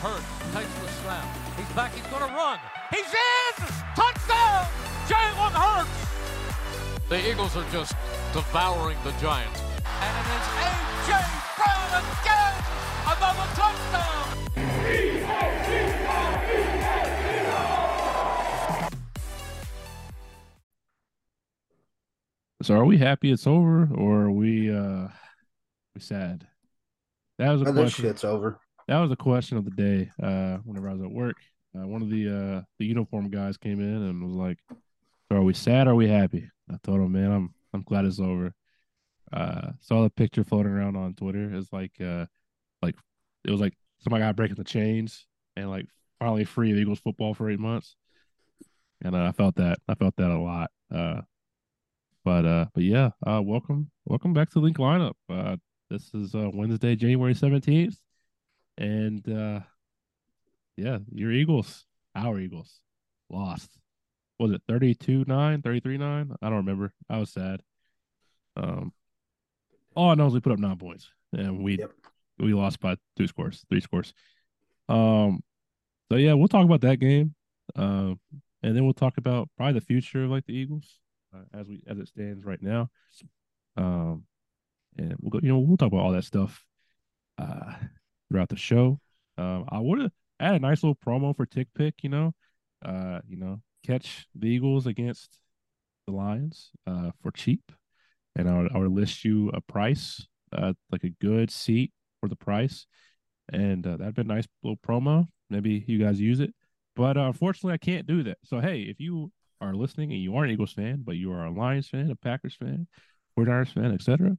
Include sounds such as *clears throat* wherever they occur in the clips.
Hurts takes the snap. He's back. He's going to run. He's in! Touchdown! Jalen Hurts! The Eagles are just devouring the Giants. And it is A.J. Brown again! Another touchdown! So are we happy it's over or are we uh we sad? That was a Oh, this question. shit's over. That was a question of the day. Uh whenever I was at work. Uh, one of the uh the uniform guys came in and was like, are we sad or are we happy? I told him, man, I'm I'm glad it's over. Uh saw the picture floating around on Twitter. It's like uh like it was like somebody got breaking the chains and like finally free of Eagles football for eight months. And uh, I felt that. I felt that a lot. Uh but uh but yeah, uh welcome welcome back to Linc lineup. Uh this is uh Wednesday, January 17th. And uh yeah, your Eagles, our Eagles, lost. Was it 32-9, 33-9? I don't remember. I was sad. Um all I know is we put up nine points and we Yep. we lost by two scores, three scores. Um so yeah, we'll talk about that game. Um and then we'll talk about probably the future of like the Eagles uh, as we as it stands right now. Um, and we'll go. You know, we'll talk about all that stuff uh, throughout the show. Um, I would have had a nice little promo for TickPick. You know, uh, you know, catch the Eagles against the Lions uh, for cheap, and I would, I would list you a price, uh, like a good seat for the price, and uh, that'd be a nice little promo. Maybe you guys use it. But uh, unfortunately, I can't do that. So hey, if you are listening and you aren't an Eagles fan, but you are a Lions fan, a Packers fan, 49ers fan, etc.,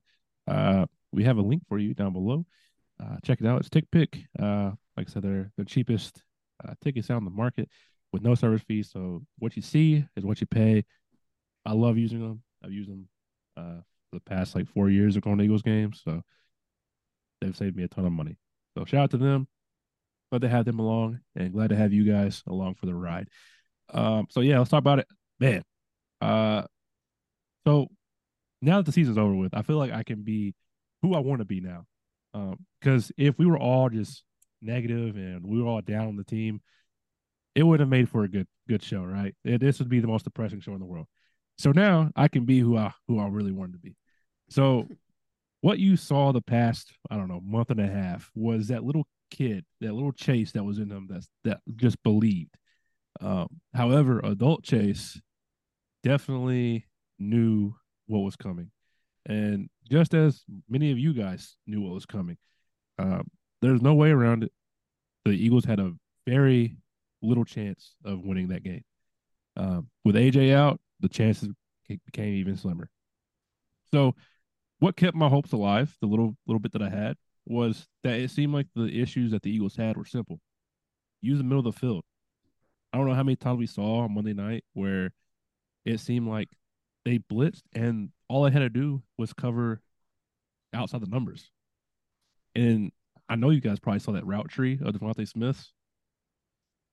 uh, we have a link for you down below. Uh, check it out. It's TickPick. Uh, like I said, they're the cheapest uh, tickets out in the market with no service fee. So what you see is what you pay. I love using them. I've used them uh, for the past like four years of going to Eagles games. So they've saved me a ton of money. So shout out to them. Glad to have them along and glad to have you guys along for the ride. Um, so yeah, let's talk about it. Man. Uh so now that the season's over with, I feel like I can be who I want to be now. Um, because if we were all just negative and we were all down on the team, it would have made for a good good show, right? This would be the most depressing show in the world. So now I can be who I who I really wanted to be. So what you saw the past, I don't know, month and a half was that little kid, that little chase that was in him that's that just believed. Um, however, adult Chase definitely knew what was coming. And just as many of you guys knew what was coming, um, there's no way around it. The Eagles had a very little chance of winning that game. Um, with AJ out, the chances became even slimmer. So, what kept my hopes alive, the little little bit that I had, was that it seemed like the issues that the Eagles had were simple. Use the middle of the field. I don't know how many times we saw on Monday night where it seemed like they blitzed and all I had to do was cover outside the numbers. And I know you guys probably saw that route tree of DeVonta Smith's.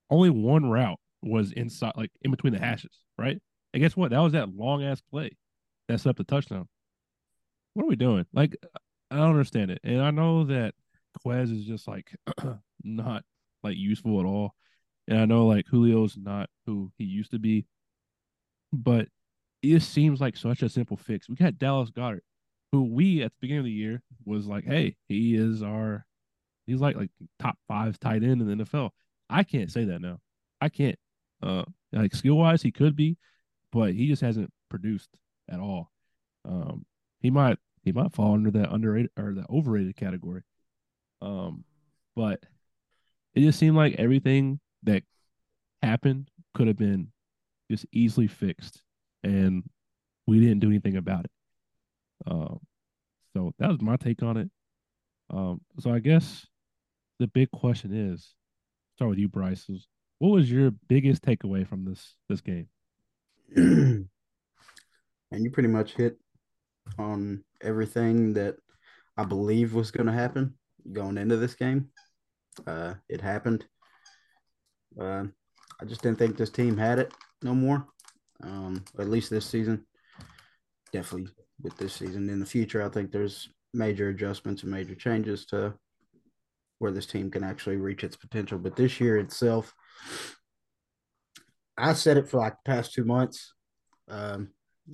Only one route was inside, like in between the hashes, right? And guess what? That was that long ass play that set up the touchdown. What are we doing? Like, I don't understand it. And I know that Quez is just like *clears throat* not like useful at all. And I know like Julio's not who he used to be, but it seems like such a simple fix. We got Dallas Goedert, who we at the beginning of the year was like, hey, he is our, he's like like top five tight end in the NFL. I can't say that now. I can't. Uh, like skill wise, he could be, but he just hasn't produced at all. Um, he might he might fall under that underrated or the overrated category. Um, but it just seemed like everything that happened could have been just easily fixed, and we didn't do anything about it. Um, so that was my take on it. Um, so I guess the big question is, start with you, Bryce. What was your biggest takeaway from this this game? *clears throat* and you pretty much hit on everything that I believe was going to happen going into this game. Uh, it happened. Uh, I just didn't think this team had it no more. Um, at least this season. Definitely with this season. In the future, I think there's major adjustments and major changes to where this team can actually reach its potential. But this year itself, I said it for like the past two months. Um,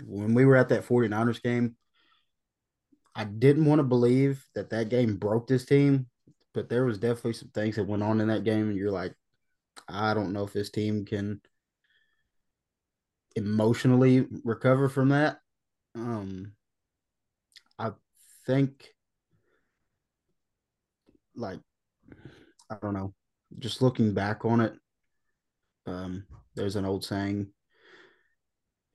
when we were at that 49ers game, I didn't want to believe that that game broke this team, but there was definitely some things that went on in that game, and you're like, I don't know if this team can emotionally recover from that. Um, I think, like, I don't know, just looking back on it, um, there's an old saying: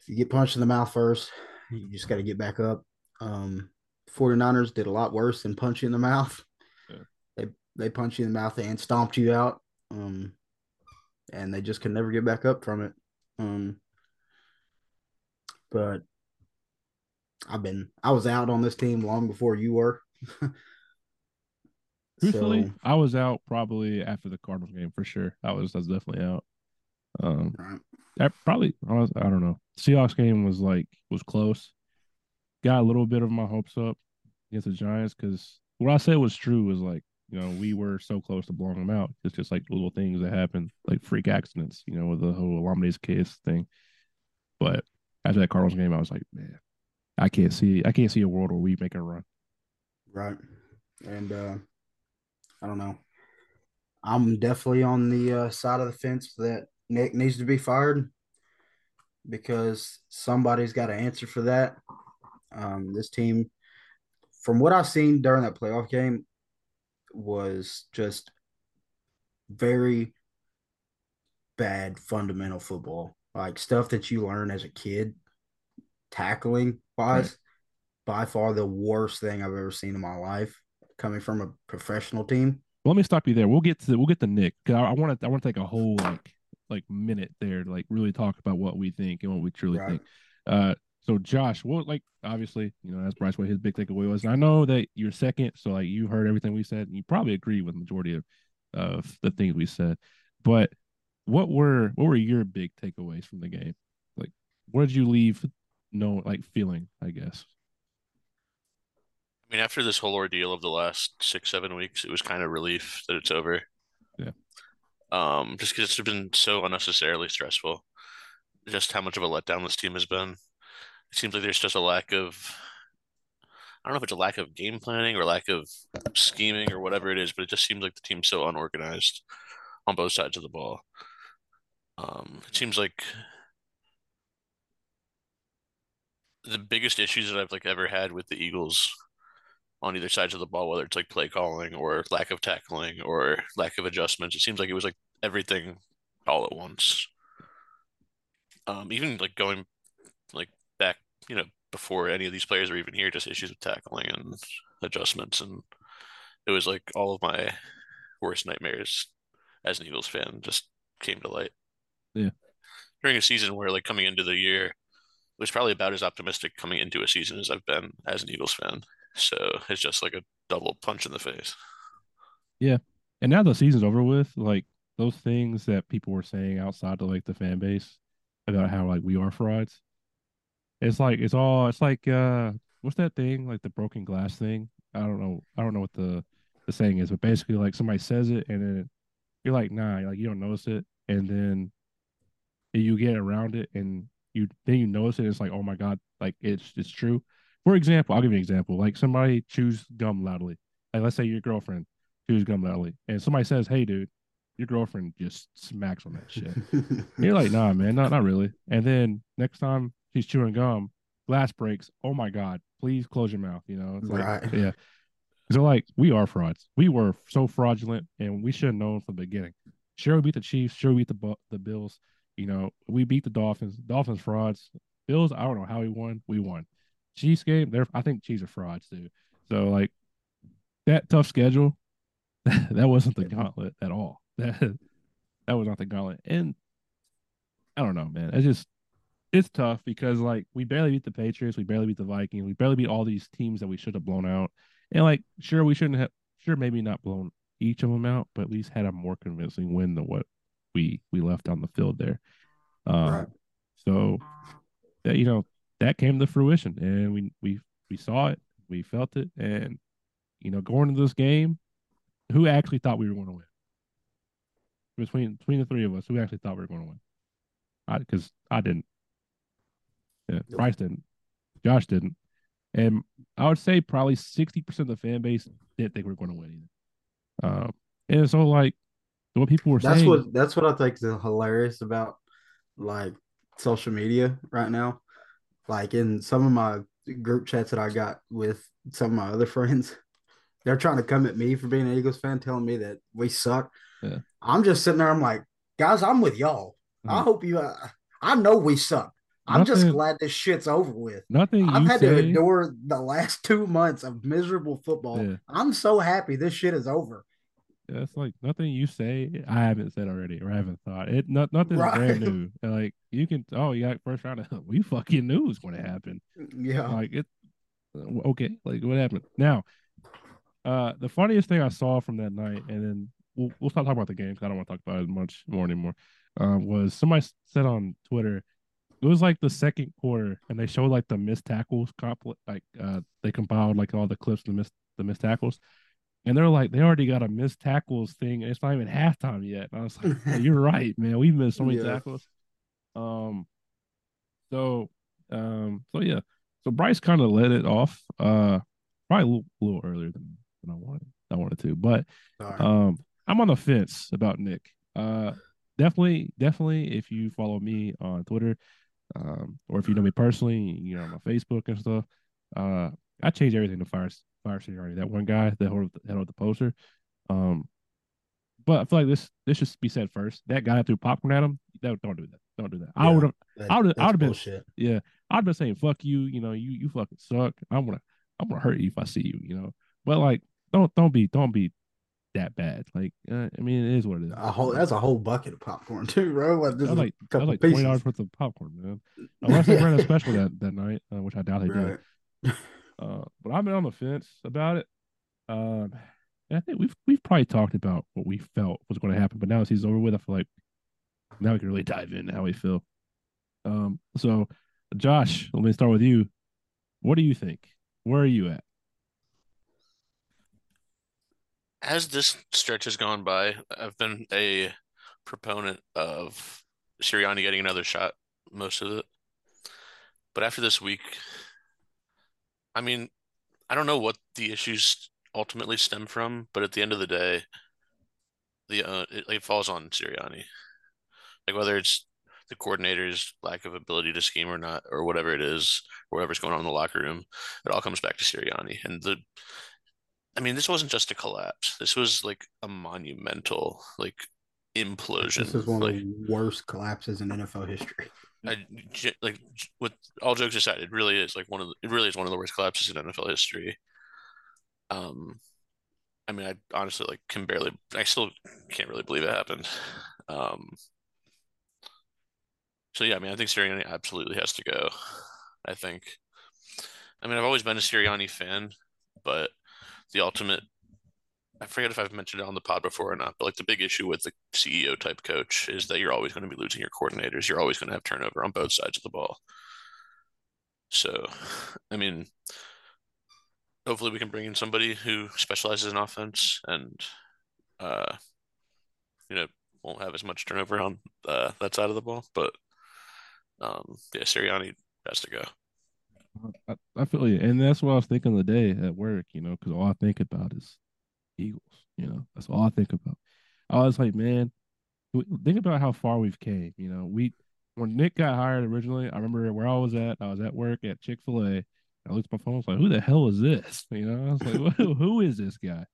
if you get punched in the mouth first, you just got to get back up. Um, 49ers did a lot worse than punch you in the mouth. Yeah. They they punched you in the mouth and stomped you out. Um, and they just could never get back up from it. Um, but I've been I was out on this team long before you were. *laughs* Truthfully, so, I was out probably after the Cardinals game for sure. I was I was definitely out. Um, right. I probably I, was, I don't know. Seahawks game was like was close got a little bit of my hopes up against the Giants because what I said was true was like, you know, we were so close to blowing them out. It's just like little things that happen, like freak accidents, you know, with the whole Olamide case thing. But after that Cardinals game, I was like, man, I can't see I can't see a world where we make a run. Right. And uh I don't know. I'm definitely on the uh, side of the fence that Nick needs to be fired because somebody's got to answer for that. Um, this team, from what I've seen during that playoff game, was just very bad fundamental football, like stuff that you learn as a kid, tackling wise. Right. By far the worst thing I've ever seen in my life, coming from a professional team. Well, let me stop you there. We'll get to we'll get to Nick because I want to I want to take a whole like like minute there to like really talk about what we think and what we truly right. think. Uh, so Josh, what like obviously, you know, that's Bryce what his big takeaway was. And I know that you're second, so like you heard everything we said, and you probably agree with the majority of of the things we said. But what were what were your big takeaways from the game? Like what did you leave no like feeling, I guess? I mean, after this whole ordeal of the last six, seven weeks, it was kind of relief that it's over. Yeah. Um, just because it's been so unnecessarily stressful. Just how much of a letdown this team has been it seems like there's just a lack of I don't know if it's a lack of game planning or lack of scheming or whatever it is, but it just seems like the team's so unorganized on both sides of the ball. Um, it seems like the biggest issues that I've like ever had with the Eagles on either sides of the ball, whether it's like play calling or lack of tackling or lack of adjustments, it seems like it was like everything all at once. Um, even like going like back, you know, before any of these players were even here, just issues with tackling and adjustments. And it was like all of my worst nightmares as an Eagles fan just came to light. Yeah. During a season where, like, coming into the year, it was probably about as optimistic coming into a season as I've been as an Eagles fan. So it's just like a double punch in the face. Yeah. And now the season's over with, like those things that people were saying outside of like the fan base about how like we are frauds, it's like it's all it's like uh what's that thing like the broken glass thing? I don't know. I don't know what the the saying is, but basically like somebody says it and then you're like nah, like you don't notice it, and then you get around it and you then you notice it. It's like oh my god, like it's it's true. For example, I'll give you an example. Like somebody chews gum loudly. Like let's say your girlfriend chews gum loudly, and somebody says, "Hey, dude, your girlfriend just smacks on that shit." you're like, "Nah, man, not not really." And then next time she's chewing gum, glass breaks. Oh my God, please close your mouth. You know, it's like, right. yeah. So like we are frauds. We were so fraudulent, and we should have known from the beginning. Sure, we beat the Chiefs. Sure, we beat the the Bills. You know, we beat the Dolphins. Dolphins frauds. Bills, I don't know how we won. We won. Chiefs game, there. I think Chiefs are frauds too. So like that tough schedule, *laughs* that wasn't the gauntlet at all. *laughs* That that was not the gauntlet. And I don't know, man. It's just it's tough because like we barely beat the Patriots, we barely beat the Vikings, we barely beat all these teams that we should have blown out. And like, sure, we shouldn't have, sure, maybe not blown each of them out, but at least had a more convincing win than what we we left on the field there. Um, right. So that you know that came to fruition, and we we we saw it, we felt it, and you know going into this game, who actually thought we were going to win? Between between the three of us, who actually thought we were going to win? I because I didn't. Yeah, Nope. Bryce didn't. Josh didn't. And I would say probably sixty percent of the fan base didn't think we were going to win either. Um, and so like what people were That's saying. what that's what I think is hilarious about like social media right now. Like in some of my group chats that I got with some of my other *laughs* friends, they're trying to come at me for being an Eagles fan, telling me that we suck. Yeah. I'm just sitting there. I'm like, guys, I'm with y'all. I Mhm. hope you. Uh, I know we suck. I'm just glad this shit's over with. nothing I've had to endure the last *laughs* two months of miserable football. Yeah. I'm so happy this shit is over. It's like nothing you say I haven't said already or I haven't thought. It not nothing Right. brand new. Like you can oh you got first round *laughs* we fucking knew it was gonna happen. Yeah. Like it okay, like what happened? Now, uh the funniest thing I saw from that night, and then we'll we'll stop talking about the game because I don't want to talk about it much more anymore. Um, was somebody said on Twitter, it was like the second quarter, and they showed like the missed tackles comp like uh they compiled like all the clips of the missed the missed tackles. And they're like, they already got a missed tackles thing. And it's not even halftime yet. And I was like, you're *laughs* right, man. We've missed so many Yeah. tackles. Um, so, um, so yeah. So Bryce kind of let it off. Uh, probably a little, a little earlier than, than I wanted. I wanted to, but um, I'm on the fence about Nick. Uh, definitely, definitely. If you follow me on Twitter, um, or if you know me personally, you know my Facebook and stuff. Uh, I change everything to fire fire Sirianni. That one guy that held that held the poster. Um, but I feel like this this should be said first. That guy threw popcorn at him. Don't don't do that. Don't do that. I Yeah. would have. I would've- I would've been- bullshit. Yeah, I'd been saying fuck you. You know, you you fucking suck. I'm gonna I'm gonna hurt you if I see you. You know, but like don't don't be don't be that bad. Like uh, I mean, it is what it is. A whole that's a whole bucket of popcorn *laughs* too, bro. Like, That this was is like a that was like twenty dollars worth of popcorn, man. Unless they ran a special that, that night, uh, which I doubt they did. *laughs* Uh, but I've been on the fence about it. Um, and I think we've we've probably talked about what we felt was going to happen, but now he's over with, I feel like now we can really dive into how we feel. Um, so Josh, let me start with you. What do you think? Where are you at? As this stretch has gone by, I've been a proponent of Sirianni getting another shot most of it. But after this week, I mean, I don't know what the issues ultimately stem from, but at the end of the day, the uh, it, it falls on Sirianni. Like whether it's the coordinator's lack of ability to scheme or not, or whatever it is, or whatever's going on in the locker room, it all comes back to Sirianni. And the I mean, this wasn't just a collapse. This was like a monumental like implosion. This is one like, of the worst collapses in NFL history. I, like with all jokes aside, it really is like one of the, it really is one of the worst collapses in NFL history. Um, I mean, I honestly like can barely, I still can't really believe it happened. Um, so yeah, I mean, I think Sirianni absolutely has to go. I think. I mean, I've always been a Sirianni fan, but the ultimate I forget if I've mentioned it on the pod before or not, but like the big issue with the CEO type coach is that you're always going to be losing your coordinators. You're always going to have turnover on both sides of the ball. So, I mean, hopefully we can bring in somebody who specializes in offense and, uh, you know, won't have as much turnover on uh, that side of the ball. But, um, yeah, Sirianni has to go. I, I feel you, and that's what I was thinking the day at work. You know, because all I think about is Eagles. You know, that's all I think about. I was like, man, think about how far we've came. You know, we when Nick got hired originally, I remember where I was at. I was at work at Chick Fil A. I looked at my phone. I was like, who the hell is this? *laughs* You know, I was like, who, who is this guy?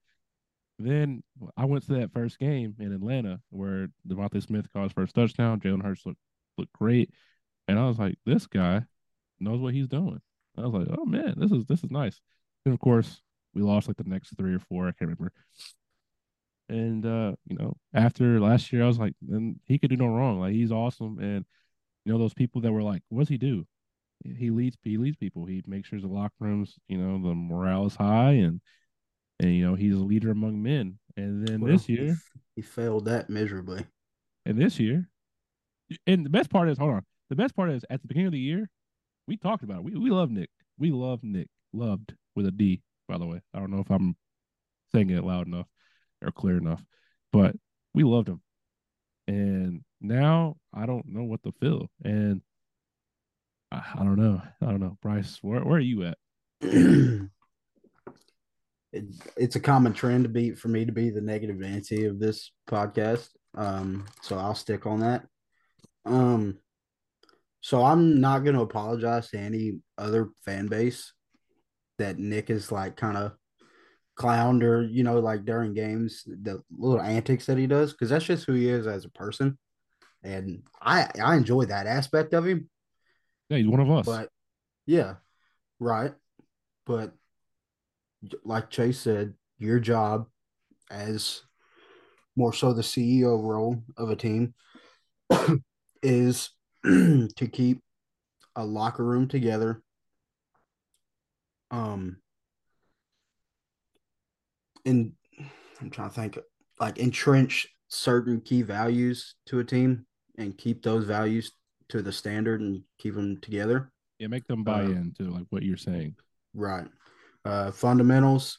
Then I went to that first game in Atlanta where DeVonta Smith caught his first touchdown. Jalen Hurts looked looked great, and I was like, this guy knows what he's doing. I was like, oh man, this is this is nice. And of course, we lost like the next three or four. I can't remember. And uh, you know, after last year, I was like, then he could do no wrong. Like he's awesome. And you know, those people that were like, what does he do? He leads he leads people. He makes sure the locker rooms, you know, the morale is high and and you know, he's a leader among men. And then Well, this year, he failed that miserably. and this year, and the best part is, hold on. The best part is at the beginning of the year, we talked about it. We we love Nick. We love Nick. Loved with a D, by the way. I don't know if I'm saying it loud enough. or clear enough. But we loved him. And now I don't know what to feel. And I, I don't know. I don't know. Bryce, where, where are you at? *clears throat* it, it's a common trend to be for me to be the negative Nancy of this podcast. Um, so I'll stick on that. Um, so I'm not going to apologize to any other fan base that Nick is like kind of clowned or you know like during games the little antics that he does because that's just who he is as a person, and I I enjoy that aspect of him. Yeah, he's one of us. But yeah, right. But like Chase said, your job as more so the CEO role of a team *coughs* is *clears throat* to keep a locker room together. Um, and I'm trying to think, like entrench certain key values to a team and keep those values to the standard and keep them together. Yeah, make them buy uh, into like what you're saying. Right. Uh, fundamentals,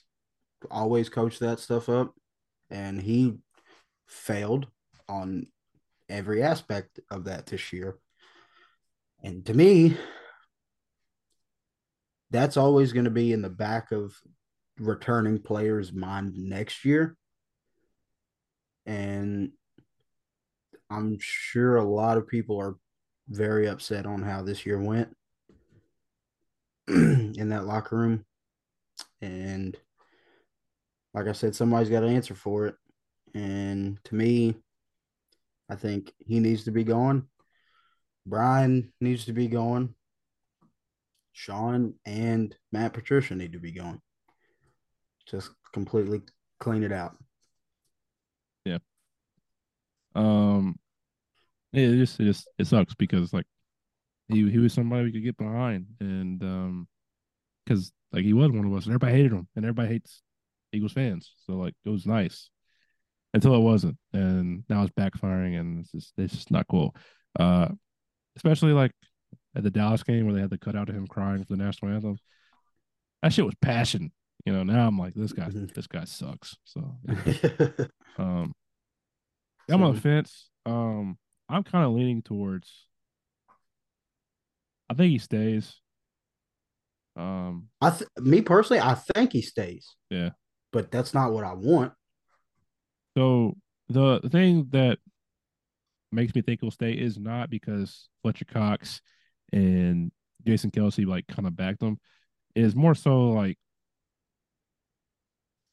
always coach that stuff up, and he failed on every aspect of that this year. And to me, that's always going to be in the back of returning players' mind next year. And I'm sure a lot of people are very upset on how this year went *clears throat* in that locker room. And like I said, somebody's got to answer for it. And to me, I think he needs to be gone. Brian needs to be gone. Sean and Matt Patricia need to be gone. Just completely clean it out. Yeah. Um. It just it just it sucks because like he he was somebody we could get behind, and um, because like he was one of us, and everybody hated him, and everybody hates Eagles fans. So like it was nice until it wasn't, and now it's backfiring, and it's just it's just not cool. Uh, especially like at the Dallas game where they had the cutout of him crying for the national anthem. That shit was passion. You know, now I'm like, this guy, mm-hmm. this guy sucks. So, *laughs* um, I'm on the fence. Um, I'm kind of leaning towards. I think he stays. Um, I th- me personally, I think he stays. Yeah, but that's not what I want. So the thing that makes me think he'll stay is not because Fletcher Cox and Jason Kelce like kind of backed him. It is more so like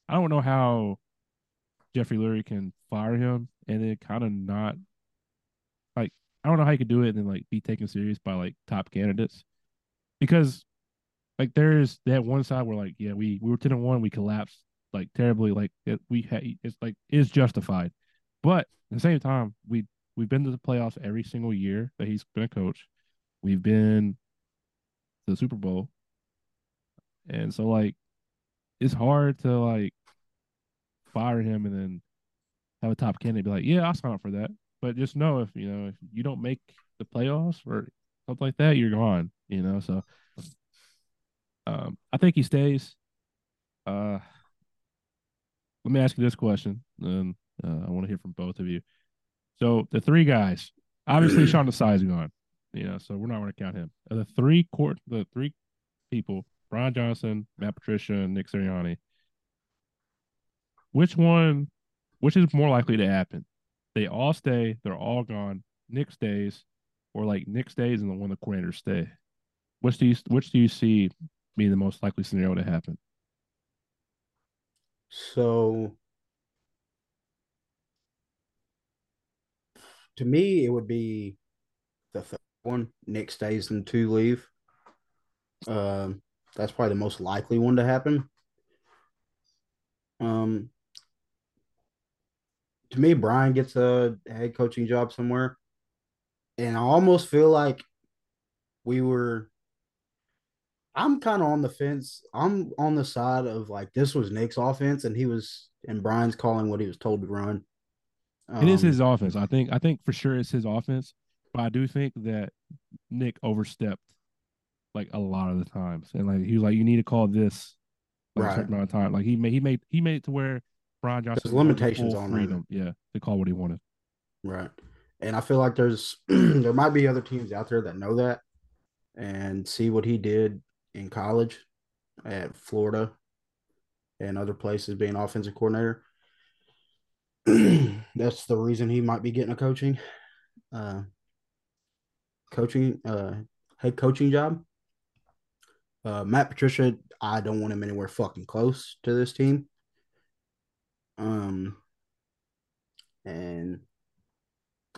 I don't know how Jeffrey Lurie can fire him and then kind of not like I don't know how he could do it and then like be taken serious by like top candidates because like there's that one side where like yeah we we were ten and one we collapsed like terribly like it, we had it's like is justified but at the same time we we've been to the playoffs every single year that he's been a coach. We've been to the Super Bowl. And so like it's hard to like fire him and then have a top candidate be like, Yeah, I'll sign up for that. But just know if you know if you don't make the playoffs or something like that, you're gone, you know. So um I think he stays. Uh let me ask you this question, and uh, I want to hear from both of you. So the three guys, obviously Sean Desai is gone. Know, so we're not going to count him. Uh, the three court, the three people, Brian Johnson, Matt Patricia, and Nick Sirianni. Which one, which is more likely to happen? They all stay, they're all gone. Nick stays, or like Nick stays and the one the coordinators stay. Which do you which do you see being the most likely scenario to happen? So to me, it would be the one. Nick stays and two leave. Um, that's probably the most likely one to happen. Um, to me, Brian gets a head coaching job somewhere, and I almost feel like we were. I'm kind of on the fence. I'm on the side of like this was Nick's offense, and he was and Brian's calling what he was told to run. Um, it is his um, offense. I think. I think for sure it's his offense, but I do think that Nick overstepped like a lot of the times, and like he was like, "You need to call this like, right. a certain amount of time." Like he made he made he made it to where Brian Johnson There's limitations on him. freedom, yeah, to call what he wanted. Right. And I feel like there's *clears throat* there might be other teams out there that know that and see what he did in college at Florida and other places being offensive coordinator. *clears throat* That's the reason he might be getting a coaching uh coaching uh head coaching job. Uh Matt Patricia, I don't want him anywhere fucking close to this team. Um and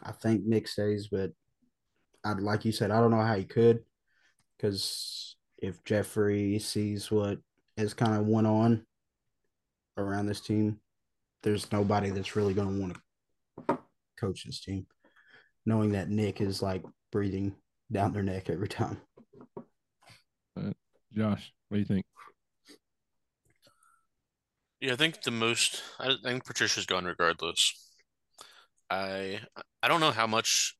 I think Nick stays, but I'd like you said, I don't know how he could, because if Jeffrey sees what has kind of went on around this team, there's nobody that's really going to want to coach this team, knowing that Nick is like breathing down their neck every time. Josh, what do you think? Yeah, I think the most. I think Patricia's gone regardless. I I don't know how much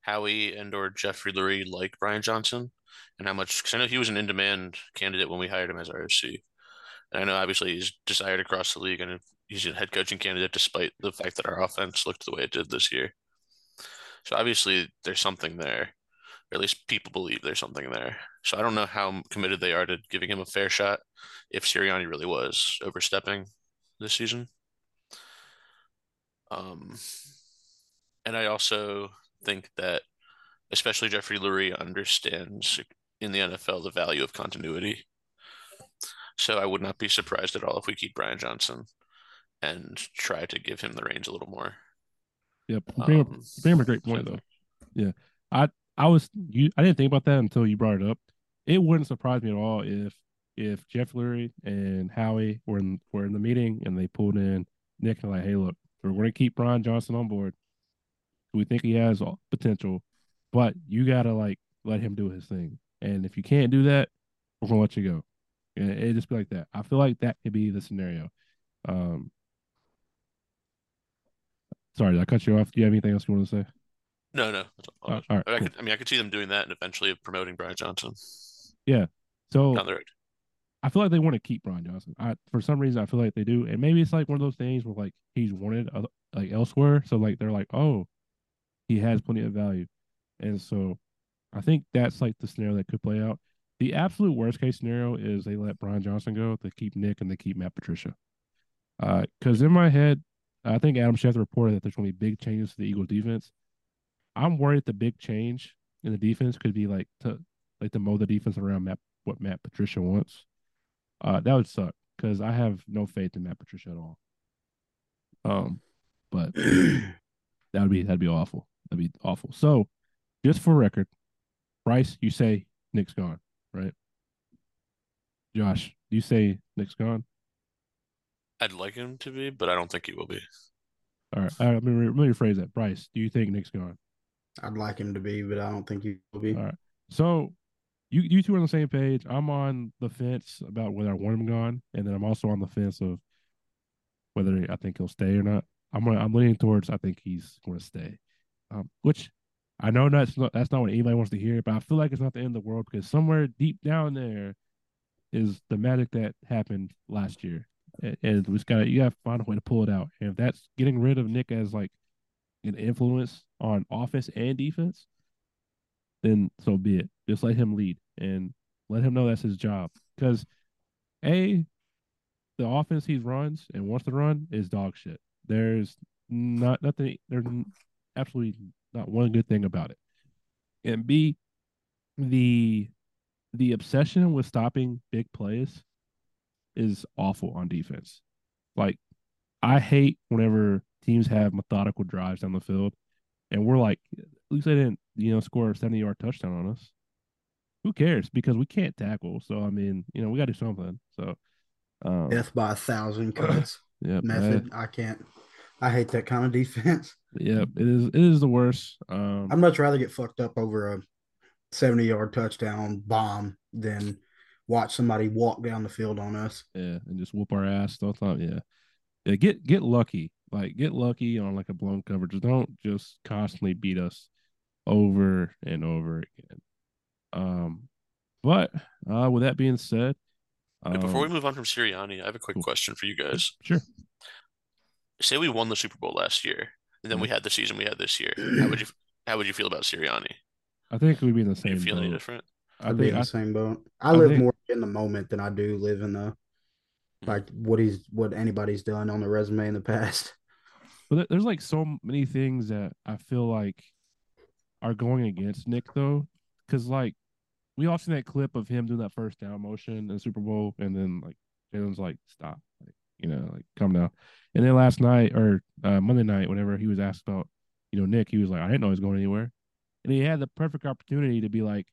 Howie and or Jeffrey Lurie like Brian Johnson, and how much because I know he was an in-demand candidate when we hired him as our OC. And I know obviously he's desired across the league, and he's a head coaching candidate despite the fact that our offense looked the way it did this year. So obviously there's something there, or at least people believe there's something there. So I don't know how committed they are to giving him a fair shot if Sirianni really was overstepping this season. Um, and I also think that, especially Jeffrey Lurie understands in the NFL the value of continuity. So I would not be surprised at all if we keep Brian Johnson and try to give him the reins a little more. Yep, you bring, Um, you bring up a great point though. Yeah, I I was you. I didn't think about that until you brought it up. It wouldn't surprise me at all if if Jeff Lurie and Howie were in were in the meeting and they pulled in Nick and like, hey, look, we're going to keep Brian Johnson on board. We think he has all- potential, but you got to like let him do his thing. And if you can't do that, we're going to let you go. And it just be like that. I feel like that could be the scenario. Um, sorry, did I cut you off? Do you have anything else you want to say? No, no. all. Uh, all right, I, mean, I cool. could, I mean, I could see them doing that and eventually promoting Brian Johnson Yeah. So down the road. I feel like they want to keep Brian Johnson. I for some reason I feel like they do, and maybe it's like one of those things where like he's wanted uh, like elsewhere, so like they're like, oh, he has plenty of value, and so I think that's like the scenario that could play out. The absolute worst case scenario is they let Brian Johnson go, they keep Nick, and they keep Matt Patricia. Because in my head, I think Adam Schefter reported that there's going to be big changes to the Eagles defense. I'm worried the big change in the defense could be like to like to mold the defense around Matt what Matt Patricia wants. Uh, that would suck because I have no faith in Matt Patricia at all. Um, but *clears throat* that would be that'd be awful. That'd be awful. So, just for record, Bryce, you say Nick's gone, right? Josh, you say Nick's gone. I'd like him to be, but I don't think he will be. All right, all right let, me, re- let me rephrase that. Bryce, do you think Nick's gone? I'd like him to be, but I don't think he will be. All right. So you you two are on the same page. I'm on the fence about whether I want him gone, and then I'm also on the fence of whether I think he'll stay or not. I'm gonna, I'm leaning towards I think he's going to stay, um, which I know that's not that's not what anybody wants to hear, but I feel like it's not the end of the world because somewhere deep down there is the magic that happened last year, and, we just gotta you gotta find a way to pull it out. And if that's getting rid of Nick as like an influence on offense and defense, then so be it. Just let him lead and let him know that's his job. Because a the offense he runs and wants to run is dog shit. There's not nothing. There's absolutely not one good thing about it. And b the the obsession with stopping big plays is awful on defense. Like I hate whenever teams have methodical drives down the field and we're like, at least they didn't, you know, score a 70 yard touchdown on us. Who cares? Because we can't tackle. So I mean, you know, we gotta do something. So um Death by a thousand cuts *clears throat* yeah, method. I can't. I hate that kind of defense. yeah, it is it is the worst. Um I'd much rather get fucked up over a 70 yard touchdown bomb than watch somebody walk down the field on us. yeah, and just whoop our ass the whole time. Yeah. Yeah, get get lucky. Like get lucky on like a blown coverage. Don't just constantly beat us over and over again. Um but uh with that being said, Wait, before we um, move on from Sirianni, I have a quick cool. question for you guys. Sure. say we won the Super Bowl last year, and then we had the season we had this year. How would you how would you feel about Sirianni? I think we'd be in the Do same you feel any different? I I'd be in the I, same boat. I, I live think- more in the moment than I do live in the like what he's what anybody's done on the resume in the past. *laughs* But there's like so many things that I feel like are going against Nick though, because like we all seen that clip of him doing that first down motion in the Super Bowl, and then like Jalen's like, "Stop," like you know, like come down. And then last night or uh, Monday night, whenever he was asked about, you know, Nick, he was like, "I didn't know he was going anywhere," and he had the perfect opportunity to be like,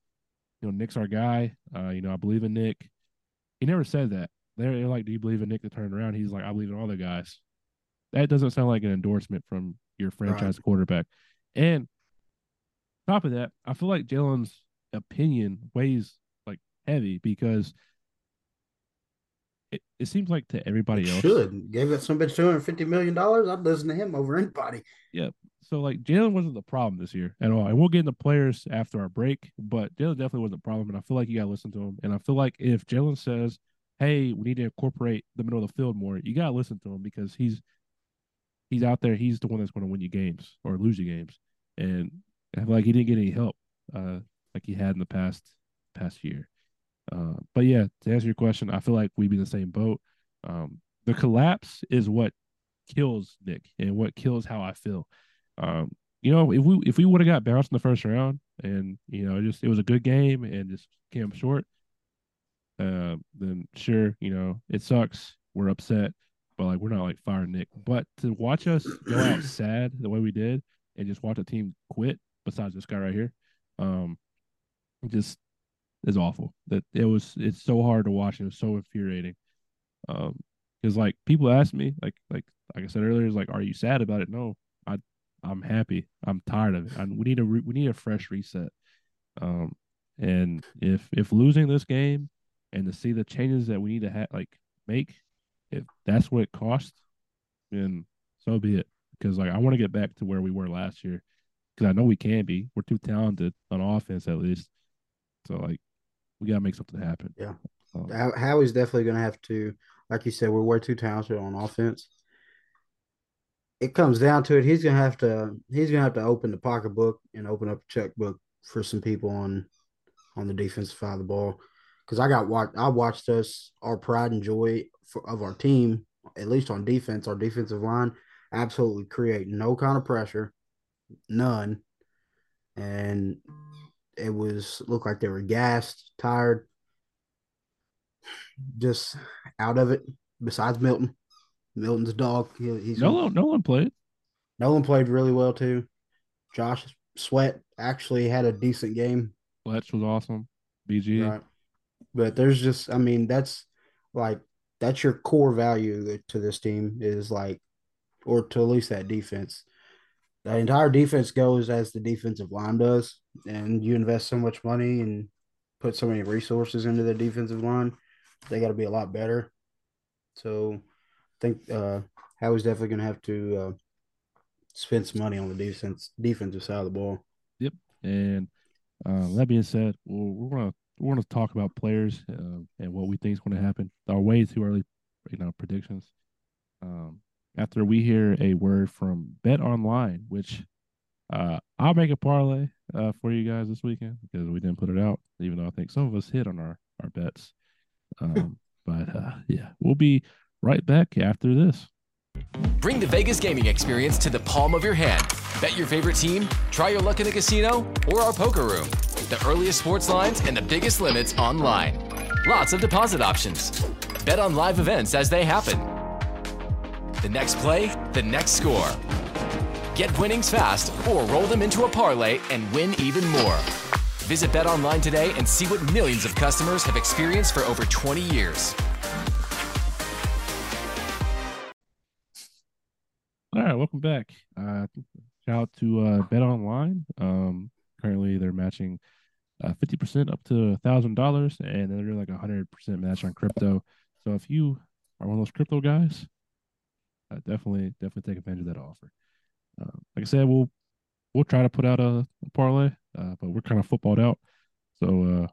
you know, Nick's our guy. Uh, you know, I believe in Nick. He never said that. They're, they're like, "Do you believe in Nick to turn around?" He's like, "I believe in all the guys." That doesn't sound like an endorsement from your franchise quarterback. And top of that, I feel like Jalen's opinion weighs like heavy because it, it seems like to everybody else. Should gave that somebody two hundred fifty million dollars. I'd listen to him over anybody. So like Jalen wasn't the problem this year at all. And we'll get into players after our break, but Jalen definitely wasn't the problem. And I feel like you gotta listen to him. And I feel like if Jalen says, Hey, we need to incorporate the middle of the field more, you gotta listen to him because he's he's out there, he's the one that's gonna win you games or lose you games. And I feel like he didn't get any help uh like he had in the past past year. Uh, but yeah, to answer your question, I feel like we'd be in the same boat. Um, the collapse is what kills Nick and what kills how I feel. Um, you know, if we if we would have got bounced in the first round and you know just it was a good game and just came up short, uh, then sure, you know it sucks. We're upset, but like we're not like firing Nick. But to watch us go out *clears throat* sad the way we did and just watch a team quit, besides this guy right here, um, just is awful. That it was it's so hard to watch and it was so infuriating. Um, because like people ask me like like like I said earlier, is like, are you sad about it? No, I'm happy. I'm tired of it. I, we need a re, we need a fresh reset. Um, and if if losing this game and to see the changes that we need to have like make, if that's what it costs, then so be it. Because like I want to get back to where we were last year. Because I know we can be. We're too talented on offense at least. So like we gotta make something happen. Yeah. Um, Howie's definitely going to have to, like you said, we're way too talented on offense. It comes down to it. He's to have to. He's to have to open the pocketbook and open up a checkbook for some people on, on the defensive side of the ball. Because I got watched. I watched us our pride and joy for, of our team, at least on defense, our defensive line, absolutely create no kind of pressure, none, and it was looked like they were gassed, tired just out of it. Besides Milton, Milton's dog. He, he's no one no one played. Nolan played really well too. Josh Sweat actually had a decent game, Fletch was awesome. BG. right? But there's just, I mean, that's like that's your core value to this team is like, or to at least that defense. The entire defense goes as the defensive line does, and you invest so much money and put so many resources into the defensive line, they got to be a lot better. So, think uh, Howie's definitely going to have to uh, spend some money on the defense defensive side of the ball. Yep. And uh, that being said, we're, we're gonna we're gonna talk about players uh, and what we think is going to happen. Our way too early, you know, predictions. Um, after we hear a word from BetOnline, which uh, I'll make a parlay uh, for you guys this weekend because we didn't put it out, even though I think some of us hit on our our bets. Um, *laughs* but uh, yeah, we'll be right back after this. Bring the Vegas gaming experience to the palm of your hand. Bet your favorite team, try your luck in the casino, or our poker room. The earliest sports lines and the biggest limits online. Lots of deposit options. Bet on live events as they happen. The next play, the next score. Get winnings fast or roll them into a parlay and win even more. Visit BetOnline today and see what millions of customers have experienced for over 20 years. Welcome back. Uh, shout out to uh, BetOnline. Um, currently, they're matching uh, fifty percent up to thousand dollars, and they're doing like a hundred percent match on crypto. So if you are one of those crypto guys, uh, definitely definitely take advantage of that offer. Uh, like I said, we'll we'll try to put out a, a parlay, uh, but we're kind of footballed out, so uh,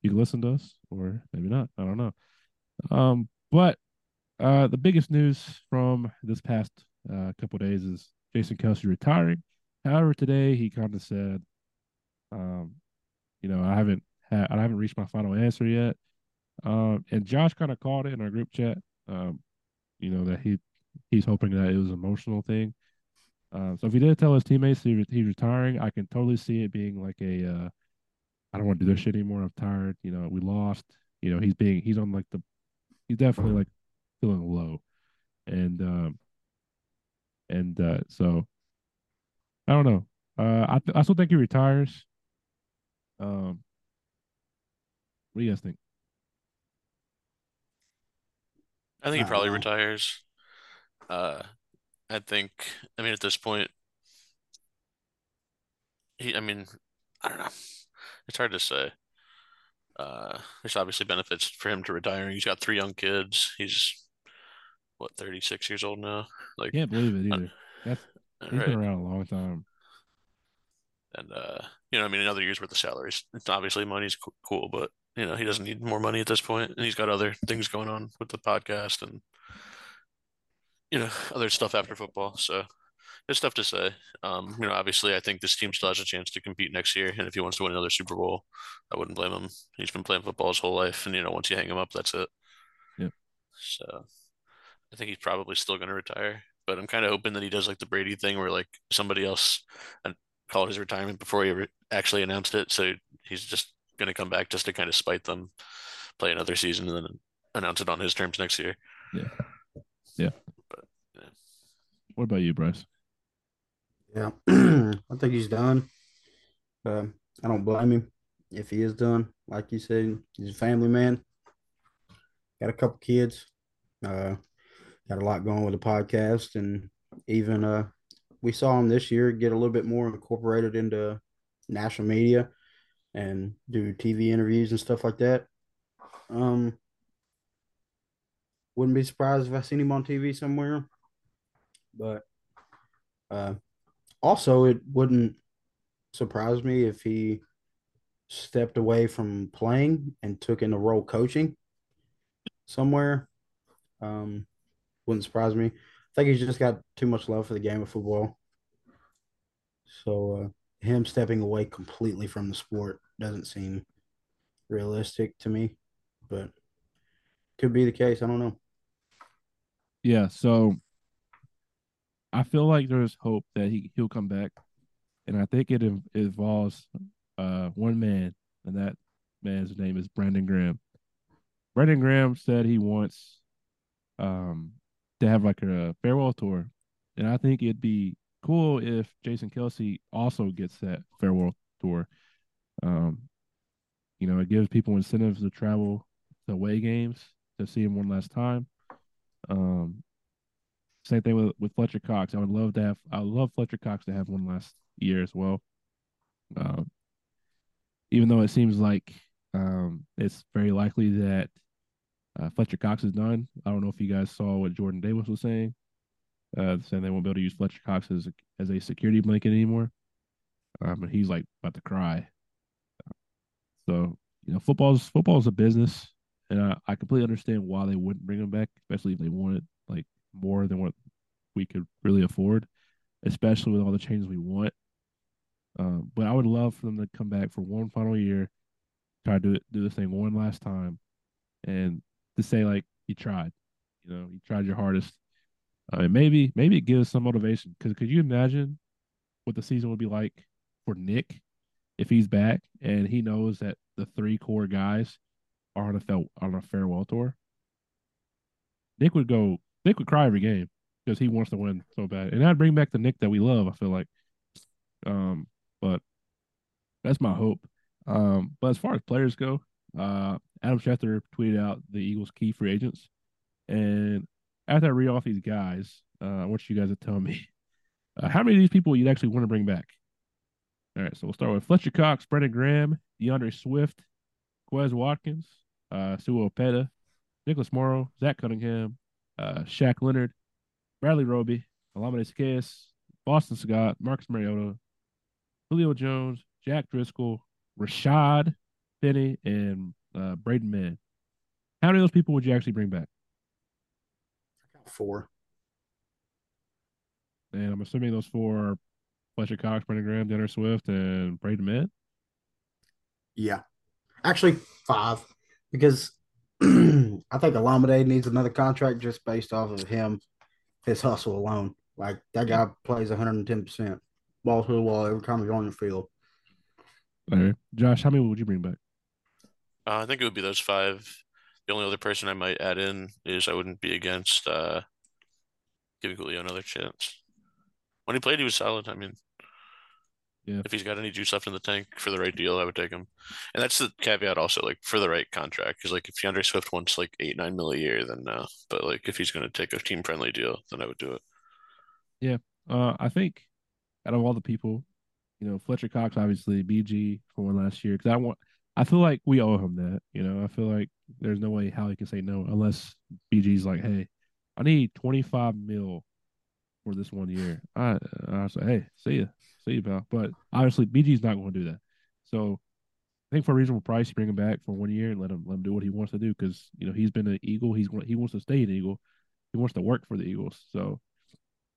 you can listen to us or maybe not. I don't know. Um, but uh, the biggest news from this past uh, a couple days is Jason Kelce retiring. However, today he kind of said, um, you know, I haven't had, I haven't reached my final answer yet. Um, and Josh kind of called it in our group chat. Um, you know that he he's hoping that it was an emotional thing. Uh, so if he did tell his teammates he, he's retiring, I can totally see it being like a, uh, I don't want to do this shit anymore. I'm tired. You know, we lost. You know, he's being he's on like the, he's definitely like feeling low, and um, and uh, so I don't know. Uh, I th- I still think he retires. Um, what do you guys think? I think he probably don't retires. Uh, I think, I mean, at this point, he, I mean, I don't know. It's hard to say. Uh, there's obviously benefits for him to retiring. He's got three young kids. He's what, 36 years old now? Like, Can't believe it uh, either. That's he's right. been around a long time. And uh, you know, I mean, another year's worth of salaries. It's obviously money's cool, but you know, he doesn't need more money at this point, and he's got other things going on with the podcast and you know other stuff after football. So it's tough to say. Um, you know, obviously, I think this team still has a chance to compete next year, and if he wants to win another Super Bowl, I wouldn't blame him. He's been playing football his whole life, and you know, once you hang him up, that's it. Yep. So I think he's probably still going to retire, but I'm kind of hoping that he does like the Brady thing, where like somebody else called his retirement before he re- actually announced it. So he's just going to come back just to kind of spite them, play another season, and then announce it on his terms next year. Yeah. Yeah. But yeah. What about you, Bryce? Yeah, *clears throat* I think he's done. Um, I don't blame him if he is done. Like you said, he's a family man. Got a couple kids. Uh, got a lot going with the podcast, and even uh, we saw him this year get a little bit more incorporated into national media and do TV interviews and stuff like that. Um, wouldn't be surprised if I seen him on TV somewhere, but uh, also it wouldn't surprise me if he stepped away from playing and took in a role coaching somewhere. Um, wouldn't surprise me. I think he's just got too much love for the game of football. So uh, him stepping away completely from the sport doesn't seem realistic to me, but could be the case. I don't know. Yeah, so I feel like there's hope that he he'll come back, and I think it in- involves uh one man, and that man's name is Brandon Graham. Brandon Graham said he wants um to have like a farewell tour, and I think it'd be cool if Jason Kelce also gets that farewell tour. Um, you know, it gives people incentives to travel to away games to see him one last time. Um, same thing with with Fletcher Cox. I would love to have. I love Fletcher Cox to have one last year as well. Um, even though it seems like um, it's very likely that uh, Fletcher Cox is done. I don't know if you guys saw what Jordan Davis was saying. Uh, saying they won't be able to use Fletcher Cox as a, as a security blanket anymore. Um, and he's like about to cry. So you know, football's football's a business, and I, I completely understand why they wouldn't bring him back, especially if they wanted like more than what we could really afford, especially with all the changes we want. Um, but I would love for them to come back for one final year, try to do it, do this thing one last time, and to say like you tried, you know, you tried your hardest. Uh, and maybe maybe it gives some motivation because could you imagine what the season would be like for Nick if he's back and he knows that the three core guys are on a fel- on a farewell tour? Nick would go. Nick would cry every game because he wants to win so bad, and that'd bring back the Nick that we love. I feel like, um, but that's my hope. Um, but as far as players go, uh, Adam Schefter tweeted out the Eagles' key free agents, and after I read off these guys, uh, I want you guys to tell me *laughs* uh, how many of these people you'd actually want to bring back. All right, so we'll start with Fletcher Cox, Brandon Graham, DeAndre Swift, Quez Watkins, uh, Sua Opeta, Nicholas Morrow, Zach Cunningham, uh, Shaq Leonard, Bradley Roby, Olamide Zaccheaus, Boston Scott, Marcus Mariota, Julio Jones, Jack Driscoll, Rashad Penny, and uh, Braden Mann. How many of those people would you actually bring back? Four. And I'm assuming those four are Fletcher Cox, Brandon Graham, Denner Swift, and Braden Mann. Yeah. Actually, five. Because *clears throat* I think Olamide needs another contract just based off of him, his hustle alone. Like that guy plays 110%. Ball to the wall every time he's on the field. All right. Josh, how many would you bring back? Uh, I think it would be those five. The only other person I might add in is I wouldn't be against uh, giving Julio another chance. When he played, he was solid. I mean, Yeah. if he's got any juice left in the tank for the right deal, I would take him. And that's the caveat also, like for the right contract. Because like if DeAndre Swift wants like eight, nine mil a year, then no. But like if he's going to take a team friendly deal, then I would do it. Yeah, uh, I think out of all the people, you know, Fletcher Cox, obviously, BG for one last year. Because I want, I feel like we owe him that. You know, I feel like there's no way how he can say no unless BG's like, hey, I need 25 mil for this one year. I, I say, hey, see ya, see you, pal. But obviously, BG's not going to do that. So I think for a reasonable price, you bring him back for one year and let him let him do what he wants to do because you know he's been an Eagle. He's he wants to stay an Eagle. He wants to work for the Eagles. So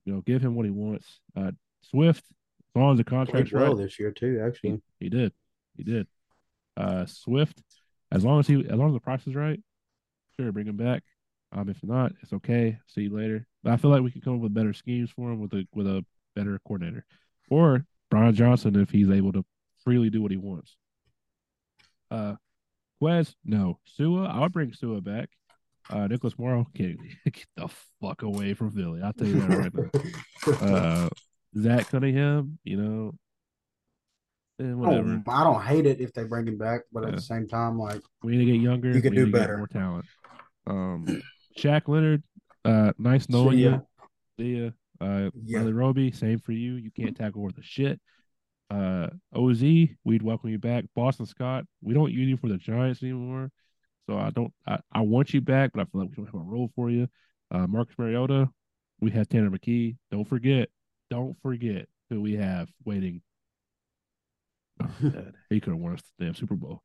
you know, give him what he wants. Uh, Swift, as long as the Played contract's well right, this year too, actually. he, he did, he did. Uh, Swift, as long as he, as long as the price is right, sure, bring him back. Um, if not, it's okay. See you later. But I feel like we can come up with better schemes for him with a with a better coordinator, or Brian Johnson if he's able to freely do what he wants. Uh, Quez, no. Sua, I would bring Sua back. Uh, Nicholas Morrow, *laughs* get, get the fuck away from Philly. I'll tell you that right now. *laughs* Uh, Zach Cunningham, you know, eh, I whatever. don't, I don't hate it if they bring him back, but at Yeah. the same time, like We need to get younger. You could we do need to get better. more talent. Um, *clears throat* Shaq Leonard, uh, nice knowing you. See ya. Uh, Yeah. Riley Roby, same for you. You can't tackle worth a shit. Uh, Oz, we'd welcome you back. Boston Scott, we don't use you for the Giants anymore, so I don't. I, I want you back, but I feel like we don't have a role for you. Uh, Marcus Mariota, we have Tanner McKee. Don't forget, don't forget who we have waiting. Oh, *laughs* he could have won us the damn Super Bowl.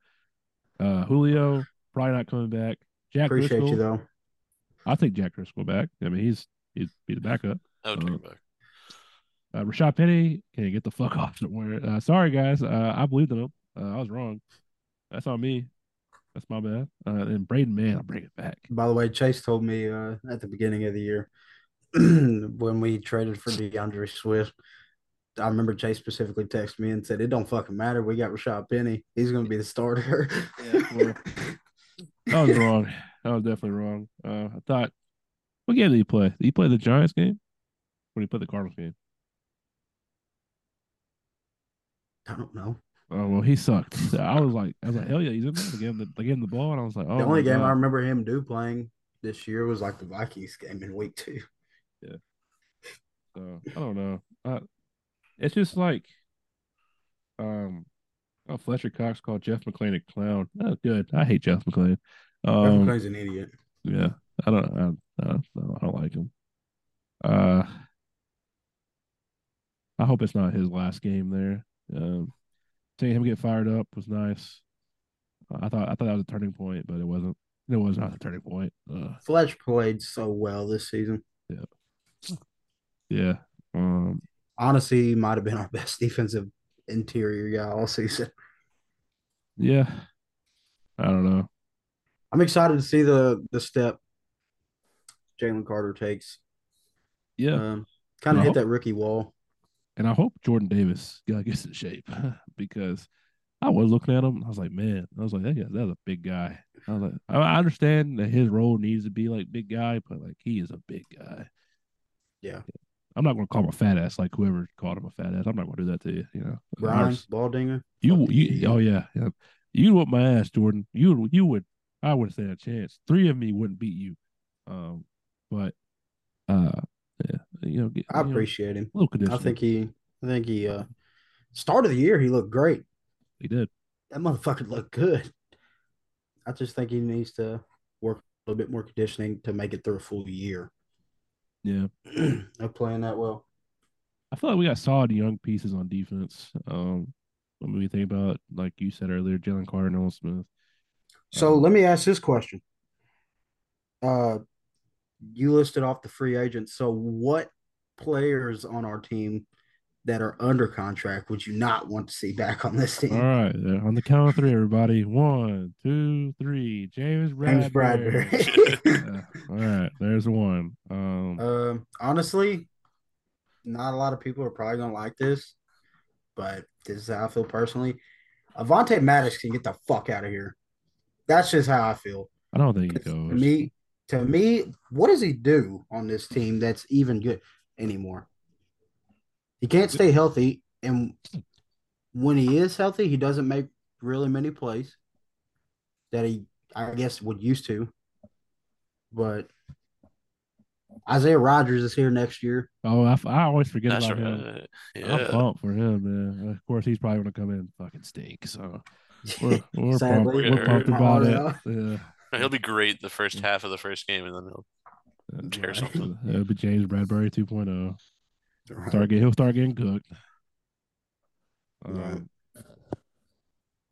Uh, Julio probably not coming back. Jack appreciate Driscoll, you though. I think Jack Driscoll back. I mean, he's he's be the backup. I would take Uh, him back. Uh, Rashad Penny, can you get the fuck *laughs* off somewhere? Uh, sorry guys, uh, I believed in him. Uh, I was wrong. That's on me. That's my bad. Uh, and Braden Mann, I'll bring it back. By the way, Chase told me uh, at the beginning of the year *clears throat* when we traded for DeAndre Swift. I remember Chase specifically texted me and said, "It don't fucking matter. We got Rashad Penny. He's going to be the starter." Yeah, *laughs* well, I was wrong. I was definitely wrong. Uh, I thought, what game did he play? Did he play the Giants game? Or did he play the Cardinals game? I don't know. Oh well, he sucked. *laughs* I was like, I was like, hell yeah, he's in there. They gave him the, they gave him the ball, and I was like, oh. the only my game I remember him do playing this year was like the Vikings game in week two. Yeah. So I don't know. Uh, it's just like, um, oh, Fletcher Cox called Jeff McLane a clown. Oh, good. I hate Jeff McLane. Um, Jeff McLane's an idiot. yeah, I don't. I, I, don't. I don't like him. Uh, I hope it's not his last game there. Um, seeing him get fired up was nice. I thought I thought that was a turning point, but it wasn't. It was not a turning point. Uh, Fletch played so well this season. Yeah, yeah. Um, Honestly, might have been our *laughs* best defensive interior guy all season. yeah. I don't know. I'm excited to see the the step Jalen Carter takes. Yeah. Um, kind of hit that rookie wall. And I hope Jordan Davis *laughs* gets in shape *laughs* because I was looking at him. I was like, man, I was like, that guy, that's a big guy. I was like, I understand that his role needs to be like big guy, but like he is a big guy. Yeah. I'm not going to call him a fat ass like whoever called him a fat ass. I'm not going to do that to you. You know, Brian Ours- Baldinger. you, you, oh yeah, yeah. You whoop my ass, Jordan. You, you would, I would stand a chance. Three of me wouldn't beat you. Um, but, uh, yeah, you know, get, I you know, appreciate him. a little I think he I think he uh start of the year he looked great. he did. That motherfucker looked good. I just think he needs to work a little bit more conditioning to make it through a full year Yeah. *clears throat* of playing that well. I feel like we got solid young pieces on defense. Um, when we think about, like you said earlier, Jalen Carter, Nolan Smith. So Um, let me ask this question. Uh you listed off the free agents. So what players on our team that are under contract would you not want to see back on this team? All right, on the count of three, everybody. One, two, three. James Bradberry. James Bradberry. *laughs* Yeah, all right, there's one. Um, um, honestly, not a lot of people are probably gonna like this, but this is how I feel personally. Avonte Maddox can get the fuck out of here. That's just how I feel. I don't think he To goes. me, to me, what does he do on this team that's even good anymore? He can't stay healthy, and when he is healthy, he doesn't make really many plays that he, I guess, would used to. But Isaiah Rodgers is here next year. Oh, I always forget That's about him. right. I'm pumped for him, man. Of course, he's probably going to come in and fucking stink. So *laughs* we're we're pumped, Sadly, we're pumped about it. Yeah. He'll be great the first half of the first game, and then he'll Yeah, Tear Right. something. It'll be James Bradberry 2.0. Right. Start get, he'll start getting cooked. Right. Um,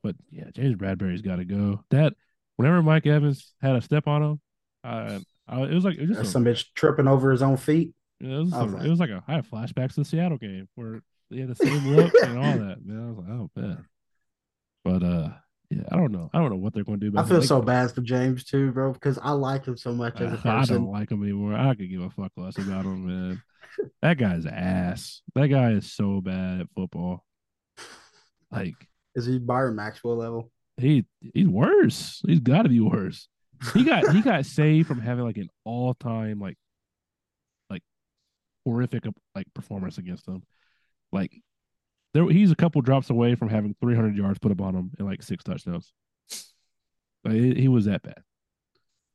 but yeah, James Bradberry's got to go. That whenever Mike Evans had a step on him, I, I it was like it was just some bitch tripping over his own feet. it was, a- like- it was like a I had flashbacks to the Seattle game where they had the same look and all that. Man, I was like, oh man. But uh, yeah, I don't know. I don't know what they're going to do. I feel him. So bad for James too, bro, because I like him so much as a I person. I don't like him anymore. I could give a fuck less about him, man. *laughs* That guy's ass. That guy is so bad at football. Like Is he Byron Maxwell level? he he's worse. He's got to be worse. He got he got *laughs* saved from having like an all time like like horrific like performance against them. Like there he's a couple drops away from having 300 yards put up on him and like six touchdowns. Like, he, he was that bad.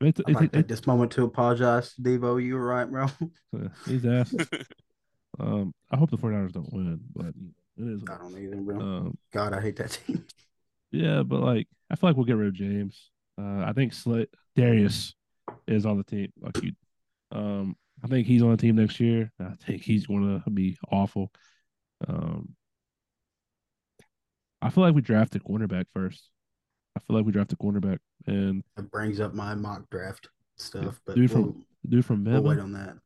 It's, I'd it's, like to take it's, this moment to apologize to Devo. You were right, bro. *laughs* he's ass. *laughs* Um, I hope the 49ers don't win, but it is. I don't either, bro. Um, God, I hate that team. yeah, but like I feel like we'll get rid of James. Uh, I think Slit Darius is on the team. Like you, um, I think he's on the team next year. I think he's going to be awful. Um, I feel like we drafted cornerback first. I feel like we drafted cornerback and It brings up my mock draft stuff, but Dude we'll, from- dude from we'll wait on that.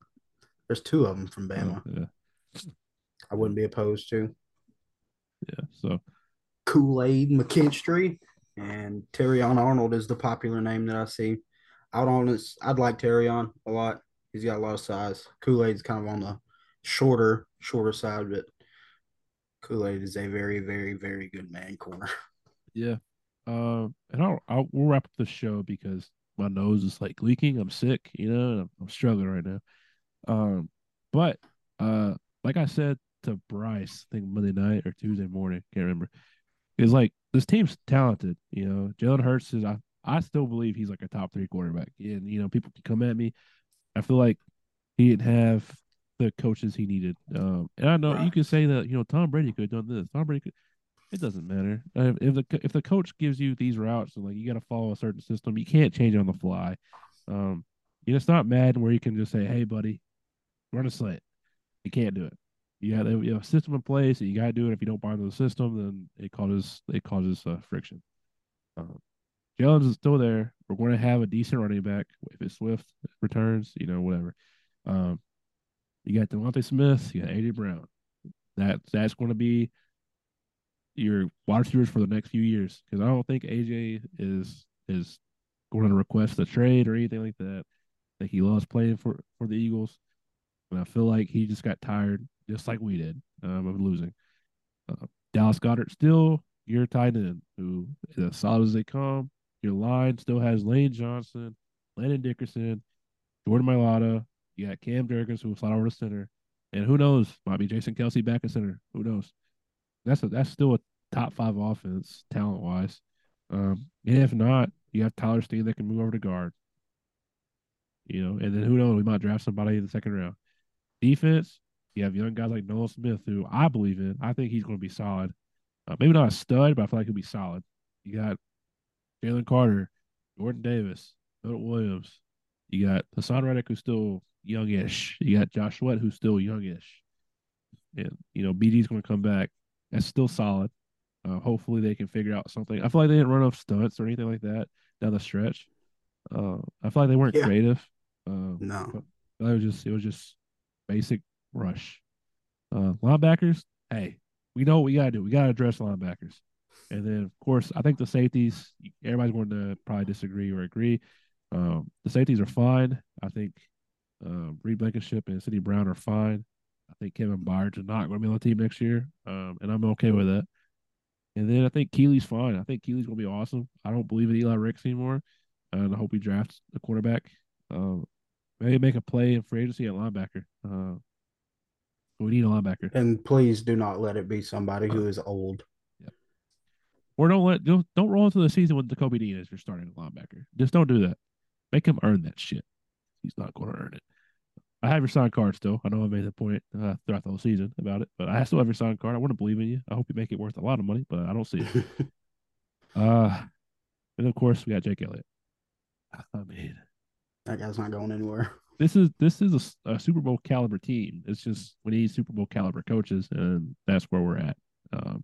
There's two of them from oh, Bama. Oh, yeah, I wouldn't be opposed to yeah. So Kool Aid McKinstry and Terrion Arnold is the popular name that I see. Out on this, I'd like Terrion a lot. He's got a lot of size. Kool Aid's kind of on the shorter, shorter side, but Kool Aid is a very, very, very good man corner. Yeah. Um, and I'll, I'll we'll wrap up the show because my nose is like leaking. I'm sick, you know, and I'm, I'm struggling right now. Um, but uh, like I said to Bryce, I think Monday night or Tuesday morning, can't remember. Is like this team's talented, you know. Jalen Hurts is I I still believe he's like a top three quarterback. And you know, people can come at me. I feel like he didn't have the coaches he needed. Um, and I know you Right. could say that you know Tom Brady could have done this. Tom Brady could. It doesn't matter if the if the coach gives you these routes and like you got to follow a certain system, you can't change on the fly. Um, you know, it's not Madden where you can just say, "Hey, buddy, run a slant." You can't do it. You got you have a system in place, and you got to do it. If you don't buy into the system, then it causes it causes uh, friction. Um, Jones is still there. We're going to have a decent running back if it's Swift returns, you know, whatever. Um, you got DeVonta Smith, you got AJ Brown. That that's going to be your wide receivers for the next few years because I don't think AJ is is going to request a trade or anything like that. Think he loves playing for for the Eagles, and I feel like he just got tired, just like we did, um, of losing. Uh, Dallas Goedert still your tight end, who is as solid as they come. Your line still has Lane Johnson, Landon Dickerson, Jordan Mailata. You got Cam Jurgens, who will slide over to center, and who knows, might be Jason Kelce back at center. Who knows? That's a, that's still a top five offense talent wise. Um, and if not, you have Tyler Steen that can move over to guard. You know, and then who knows? We might draft somebody in the second round. Defense, you have young guys like Nolan Smith, who I believe in. I think he's going to be solid. Uh, maybe not a stud, but I feel like he'll be solid. You got Jalen Carter, Jordan Davis, Philip Williams. You got Haason Reddick, who's still youngish. You got Josh Sweat, who's still youngish. And, you know, BD's going to come back. That's still solid. Uh, hopefully they can figure out something. I feel like they didn't run off stunts or anything like that down the stretch. Uh, I feel like they weren't Yeah. creative. Uh, No. it was just it was just basic rush. Uh, linebackers, hey, we know what we gotta do. We gotta address linebackers. And then, of course, I think the safeties. Everybody's going to probably disagree or agree. Um, the safeties are fine. I think uh, Reed Blankenship and Sydney Brown are fine. I think Kevin Byard is not going to be on the team next year, um, and I'm okay with that. And then I think Keely's fine. I think Keely's going to be awesome. I don't believe in Eli Ricks anymore, and I hope he drafts the quarterback. Um, maybe make a play in free agency at linebacker. Uh, we need a linebacker. And please do not let it be somebody who is old. Yeah. Or don't let don't, don't roll into the season with Nakobe Dean as your starting linebacker. Just don't do that. Make him earn that shit. He's not going to earn it. I have your signed card still. I know I made the point uh, throughout the whole season about it, but I still have your signed card. I want to believe in you. I hope you make it worth a lot of money, but I don't see it. *laughs* uh, and of course we got Jake Elliott. I mean, that guy's not going anywhere. This is this is a, a Super Bowl caliber team. It's just we need Super Bowl caliber coaches, and that's where we're at. Um,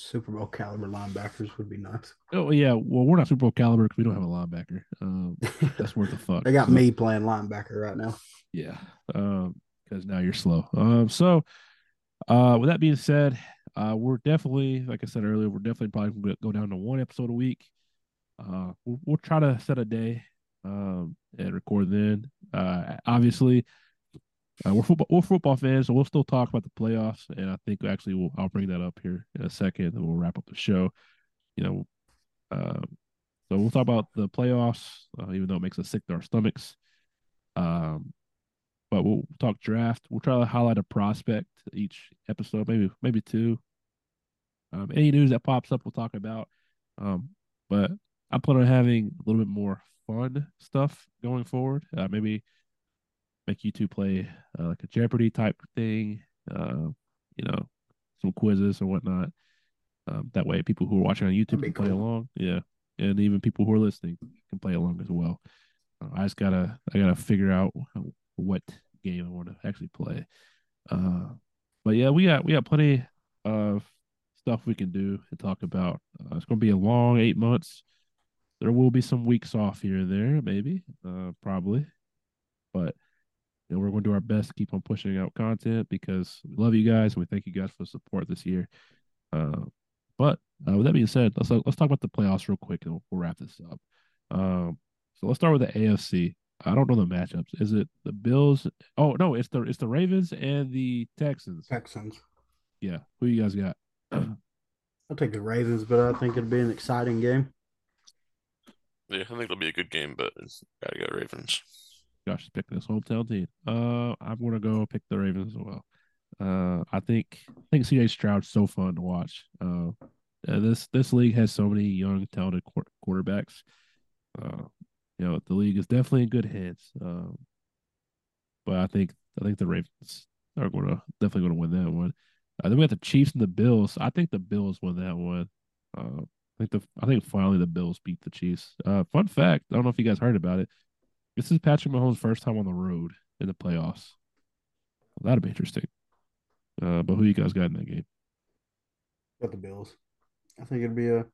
Super Bowl caliber linebackers would be nice. Oh yeah, well we're not Super Bowl caliber because we don't have a linebacker. Um, *laughs* that's worth a fuck. they got so, me playing linebacker right now. Yeah, because um, now you're slow. Um, so uh, with that being said, uh, we're definitely, like I said earlier, we're definitely probably going to go down to one episode a week. Uh, we'll, we'll try to set a day um, and record then. Uh, obviously, uh, we're football we're football fans, so we'll still talk about the playoffs, and I think actually we'll, I'll bring that up here in a second, and we'll wrap up the show. You know, um, so we'll talk about the playoffs, uh, even though it makes us sick to our stomachs. Um, but we'll talk draft. We'll try to highlight a prospect each episode, maybe maybe two. Um, any news that pops up, we'll talk about. Um, but I plan on having a little bit more fun stuff going forward. Uh, maybe make you two play uh, like a Jeopardy type thing. Uh, you know, some quizzes or whatnot. Um, that way, people who are watching on YouTube can play cool. along. Yeah, and even people who are listening can play along as well. Uh, I just gotta, I gotta figure out what game I want to actually play. Uh, but yeah, we got we got plenty of stuff we can do and talk about. Uh, it's gonna be a long eight months. There will be some weeks off here and there, maybe, uh, probably, but you know, we're going to do our best to keep on pushing out content because we love you guys and we thank you guys for the support this year. Uh, but uh, with that being said, let's let's talk about the playoffs real quick and we'll, we'll wrap this up. Um, so let's start with the AFC. I don't know the matchups. Is it the Bills? Oh no, it's the it's the Ravens and the Texans. Texans. Yeah, who you guys got? *clears throat* I'll take the Ravens, but I think it'd be an exciting game. Yeah, I think it'll be a good game, but gotta go Ravens. Josh is picking his hometown team. Uh, I'm gonna go pick the Ravens as well. Uh, I think I think CJ Stroud's so fun to watch. Uh, this this league has so many young, talented qu- quarterbacks. Uh, you know, the league is definitely in good hands. Um, but I think I think the Ravens are going to definitely going to win that one. Uh, then we have the Chiefs and the Bills. I think the Bills win that one. Uh, I think the I think finally the Bills beat the Chiefs. Uh, fun fact: I don't know if you guys heard about it. This is Patrick Mahomes' first time on the road in the playoffs. Well, that'll be interesting. Uh, but who you guys got in that game? Got the Bills. I think it'd be a. I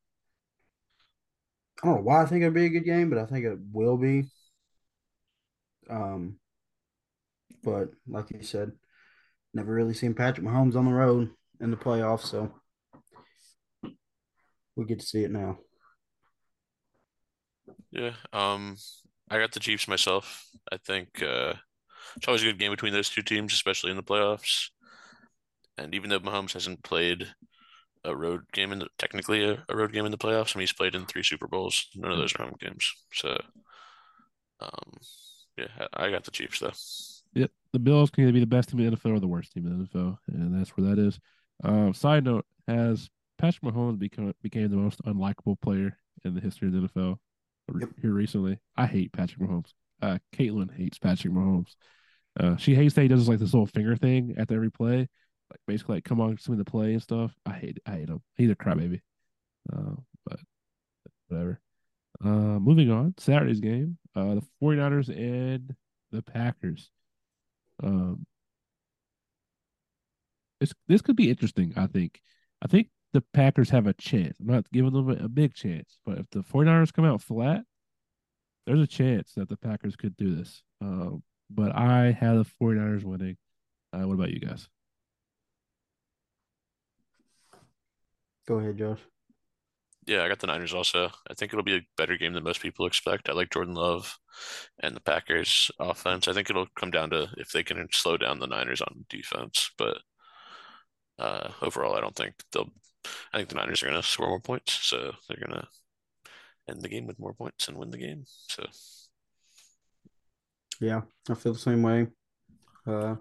don't know why I think it'd be a good game, but I think it will be. Um, but like you said, never really seen Patrick Mahomes on the road in the playoffs, so we get to see it now. Yeah. Um, I got the Chiefs myself. I think uh, it's always a good game between those two teams, especially in the playoffs. And even though Mahomes hasn't played a road game in the, technically a, a road game in the playoffs, I mean he's played in three Super Bowls. None of those are home games. So, um, yeah, I, I got the Chiefs though. Yep, the Bills can either be the best team in the NFL or the worst team in the NFL, and that's where that is. Um, side note: Has Patrick Mahomes become became the most unlikable player in the history of the NFL? Yep. here recently. I hate Patrick Mahomes. Uh, Caitlin hates Patrick Mahomes. Uh, she hates that he does like this little finger thing after every play, like basically like come on some of the play and stuff. I hate I hate him. He's a crybaby. Uh, but whatever. Uh, moving on, Saturday's game. Uh, the 49ers and the Packers. Um, this this could be interesting. I think. I think the Packers have a chance. I'm not giving them a, big chance, but if the 49ers come out flat, there's a chance that the Packers could do this. Um, but I have the 49ers winning. Uh, what about you guys? Go ahead, Josh. Yeah, I got the Niners also. I think it'll be a better game than most people expect. I like Jordan Love and the Packers offense. I think it'll come down to if they can slow down the Niners on defense, but uh, overall, I don't think they'll. I think the Niners are going to score more points, so they're going to end the game with more points and win the game. So Yeah, I feel the same way. Uh,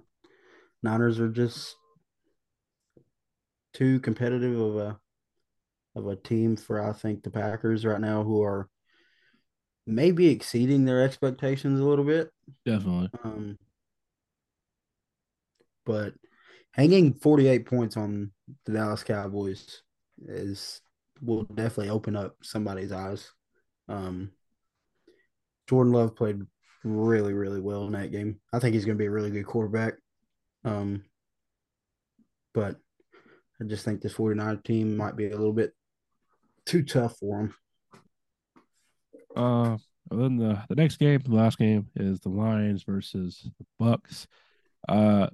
Niners are just too competitive of a of a team for I think the Packers right now, who are maybe exceeding their expectations a little bit. Definitely. Um, but hanging 48 points on the Dallas Cowboys is will definitely open up somebody's eyes. Um, Jordan Love played really, really well in that game. I think he's going to be a really good quarterback. Um, but I just think this 49 team might be a little bit too tough for him. Uh, and then the the next game, the last game, is the Lions versus the Bucs. Uh,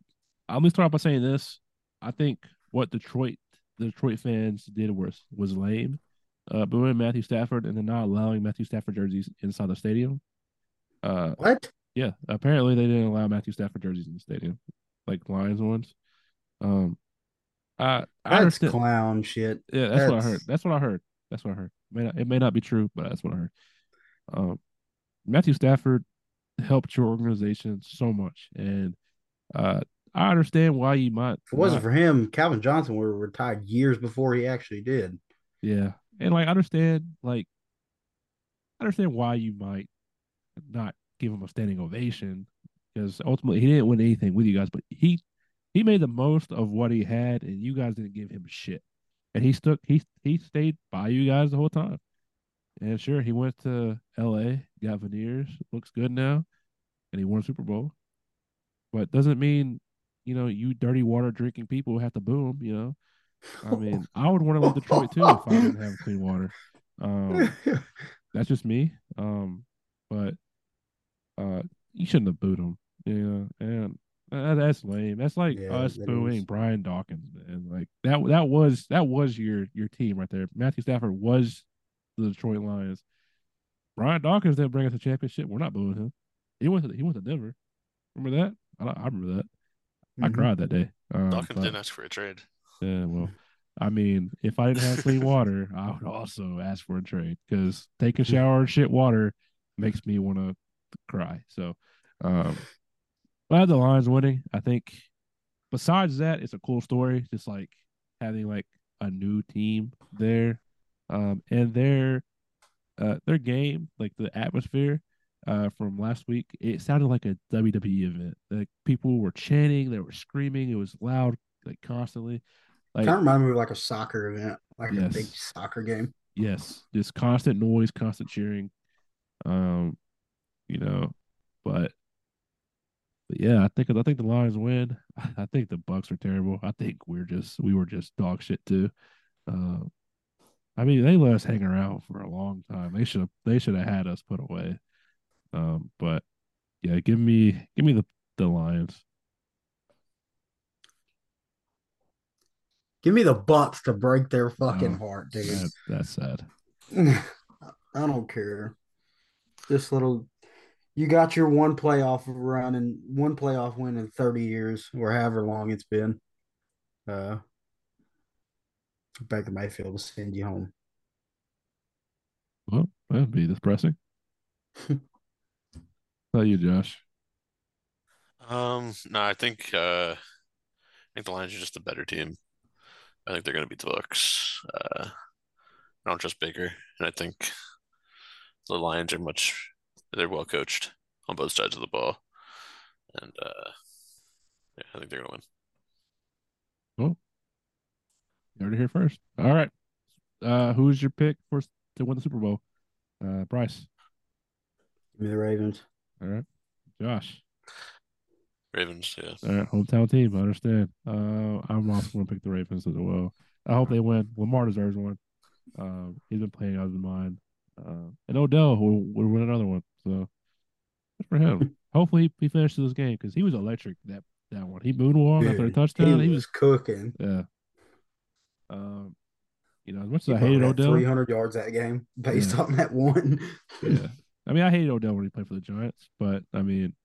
I'm gonna start off by saying this. I think what Detroit the Detroit fans did was was lame. Uh, booing Matthew Stafford and then not allowing Matthew Stafford jerseys inside the stadium. Uh, What? yeah, apparently they didn't allow Matthew Stafford jerseys in the stadium, like Lions ones. Um, I I That's understand. clown shit. Yeah, that's, what I heard. That's- That's what I heard. That's what I heard. May not, it may not be true, but that's what I heard. Um, Matthew Stafford helped your organization so much, and uh, I understand why you might. If it wasn't not- for him, Calvin Johnson would have retired years before he actually did. yeah, and like I understand, like I understand why you might not give him a standing ovation because ultimately he didn't win anything with you guys, but he he made the most of what he had, and you guys didn't give him shit, and he stuck he he stayed by you guys the whole time. And sure, he went to L.A., got veneers, looks good now, and he won a Super Bowl. But doesn't mean, you know, you dirty water drinking people have to boo him. You know, I mean, *laughs* I would want to leave Detroit too if I didn't have clean water. Um, *laughs* that's just me. Um, but uh, you shouldn't have booed him. You know, and uh, that's lame. That's like Yeah, us that booing is. Brian Dawkins, man. Like that. That was that was your your team right there. Matthew Stafford was the Detroit Lions. Brian Dawkins didn't bring us a championship. We're not booing him. He went to he went to Denver. Remember that? I, I remember that. I Mhm. cried that day. Um, Dawkins but- didn't ask for a trade. yeah, well, I mean, if I didn't have clean *laughs* water, I would also ask for a trade because taking shower in shit water makes me want to cry. So, um, glad the Lions winning. I think. Besides that, it's a cool story. Just like having like a new team there, um, and their uh their game, like the atmosphere. Uh, from last week, it sounded like a WWE event. Like people were chanting, they were screaming. It was loud, like constantly. Like kind of reminded me of like a soccer event, like a big soccer game. yes, just constant noise, constant cheering. Um, you know, but, but yeah, I think I think the Lions win. I think the Bucs are terrible. I think we're just we were just dog shit too. Uh, I mean, they let us hang around for a long time. They should have they should have had us put away. Um, but yeah, give me give me the the Lions. Give me the Bucs to break their fucking Oh, heart, dude. That, that's sad. *sighs* I don't care. This little, you got your one playoff run and one playoff win in 30 years or however long it's been. Uh, Baker Mayfield will send you home. Well, that'd be depressing. *laughs* How about you, Josh? Um, no, I think uh, I think the Lions are just a better team. I think they're going to beat the Bucs. Uh, I don't trust Baker, and I think the Lions are much they're well coached on both sides of the ball, and uh, yeah, I think they're going to win. Oh, You heard it here first. All right. Uh, who's your pick for to win the Super Bowl? Uh, Bryce. Give me the Ravens. All right. Josh. Ravens, yeah. All right. Hometown team. I understand. Uh, I'm also going to pick the Ravens as well. I hope they win. Lamar deserves one. Um, he's been playing out of his mind. Uh, and Odell will, will win another one. So good for him. *laughs* Hopefully he finishes this game because he was electric that that one. He moonwalked after a touchdown. He He was was cooking. yeah. Um, you know, as much He as I hated Odell, 300 yards that game based Yeah. on that one. yeah. *laughs* I mean, I hated Odell when he played for the Giants, but I mean,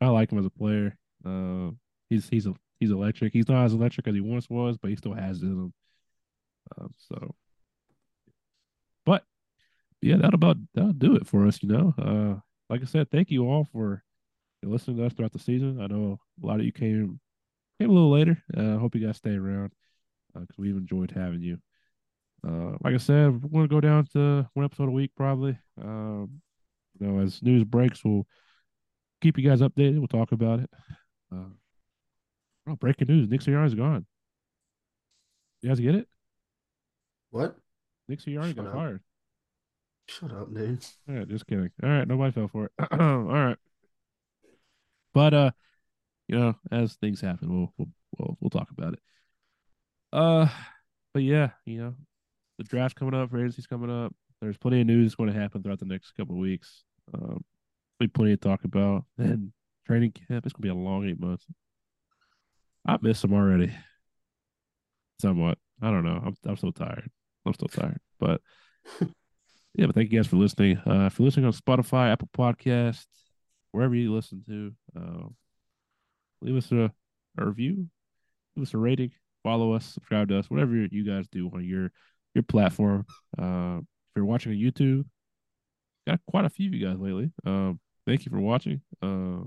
I like him as a player. Uh, he's he's a he's electric. He's not as electric as he once was, but he still has it in him. Um, so, but yeah, that'll about that'll do it for us. You know, uh, like I said, thank you all for listening to us throughout the season. I know a lot of you came came a little later. Uh, I hope you guys stay around because we've enjoyed having you. Uh, like I said, we're gonna go down to one episode a week probably. Um, you know, as news breaks, we'll keep you guys updated. We'll talk about it. Uh, oh, breaking news: Nick Sirianni's gone. You guys get it? What? Nick Sirianni Shut got up. fired. Shut up, dude. All right, just kidding. All right, nobody fell for it. *clears throat* All right, but uh, you know, as things happen, we'll we'll we'll, we'll talk about it. Uh, but yeah, you know, the draft coming up, free agency's coming up. There's plenty of news going to happen throughout the next couple of weeks. Um, be plenty to talk about, and training camp. It's gonna be a long eight months. I miss them already. Somewhat. I don't know. I'm I'm so tired. I'm still tired, but *laughs* yeah. But thank you guys for listening. Uh, if you're listening on Spotify, Apple Podcast, wherever you listen to, uh, leave us a, a review, leave us a rating, follow us, subscribe to us, whatever you guys do on your your platform. Uh, if you're watching on YouTube, got quite a few of you guys lately. Um, thank you for watching. Uh,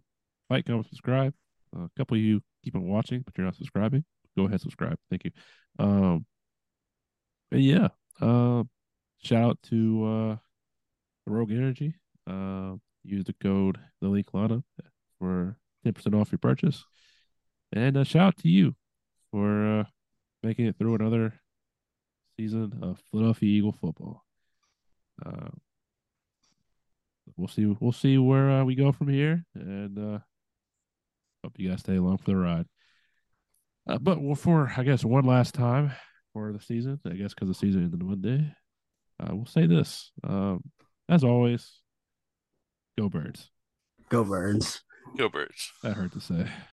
like, comment, subscribe. Uh, a couple of you keep on watching, but you're not subscribing. Go ahead, subscribe. Thank you. Um, and yeah, uh, shout out to uh, Rogue Energy. Uh, use the code the Linc Lineup for ten percent off your purchase. And a shout out to you for uh, making it through another season of Philadelphia Eagle football. Uh, we'll see. We'll see where uh, we go from here, and uh, hope you guys stay along for the ride. Uh, but for I guess one last time for the season, I guess because the season ended Monday, uh, we'll say this. Um, as always, go Birds. Go birds, Go Birds. That hurt to say.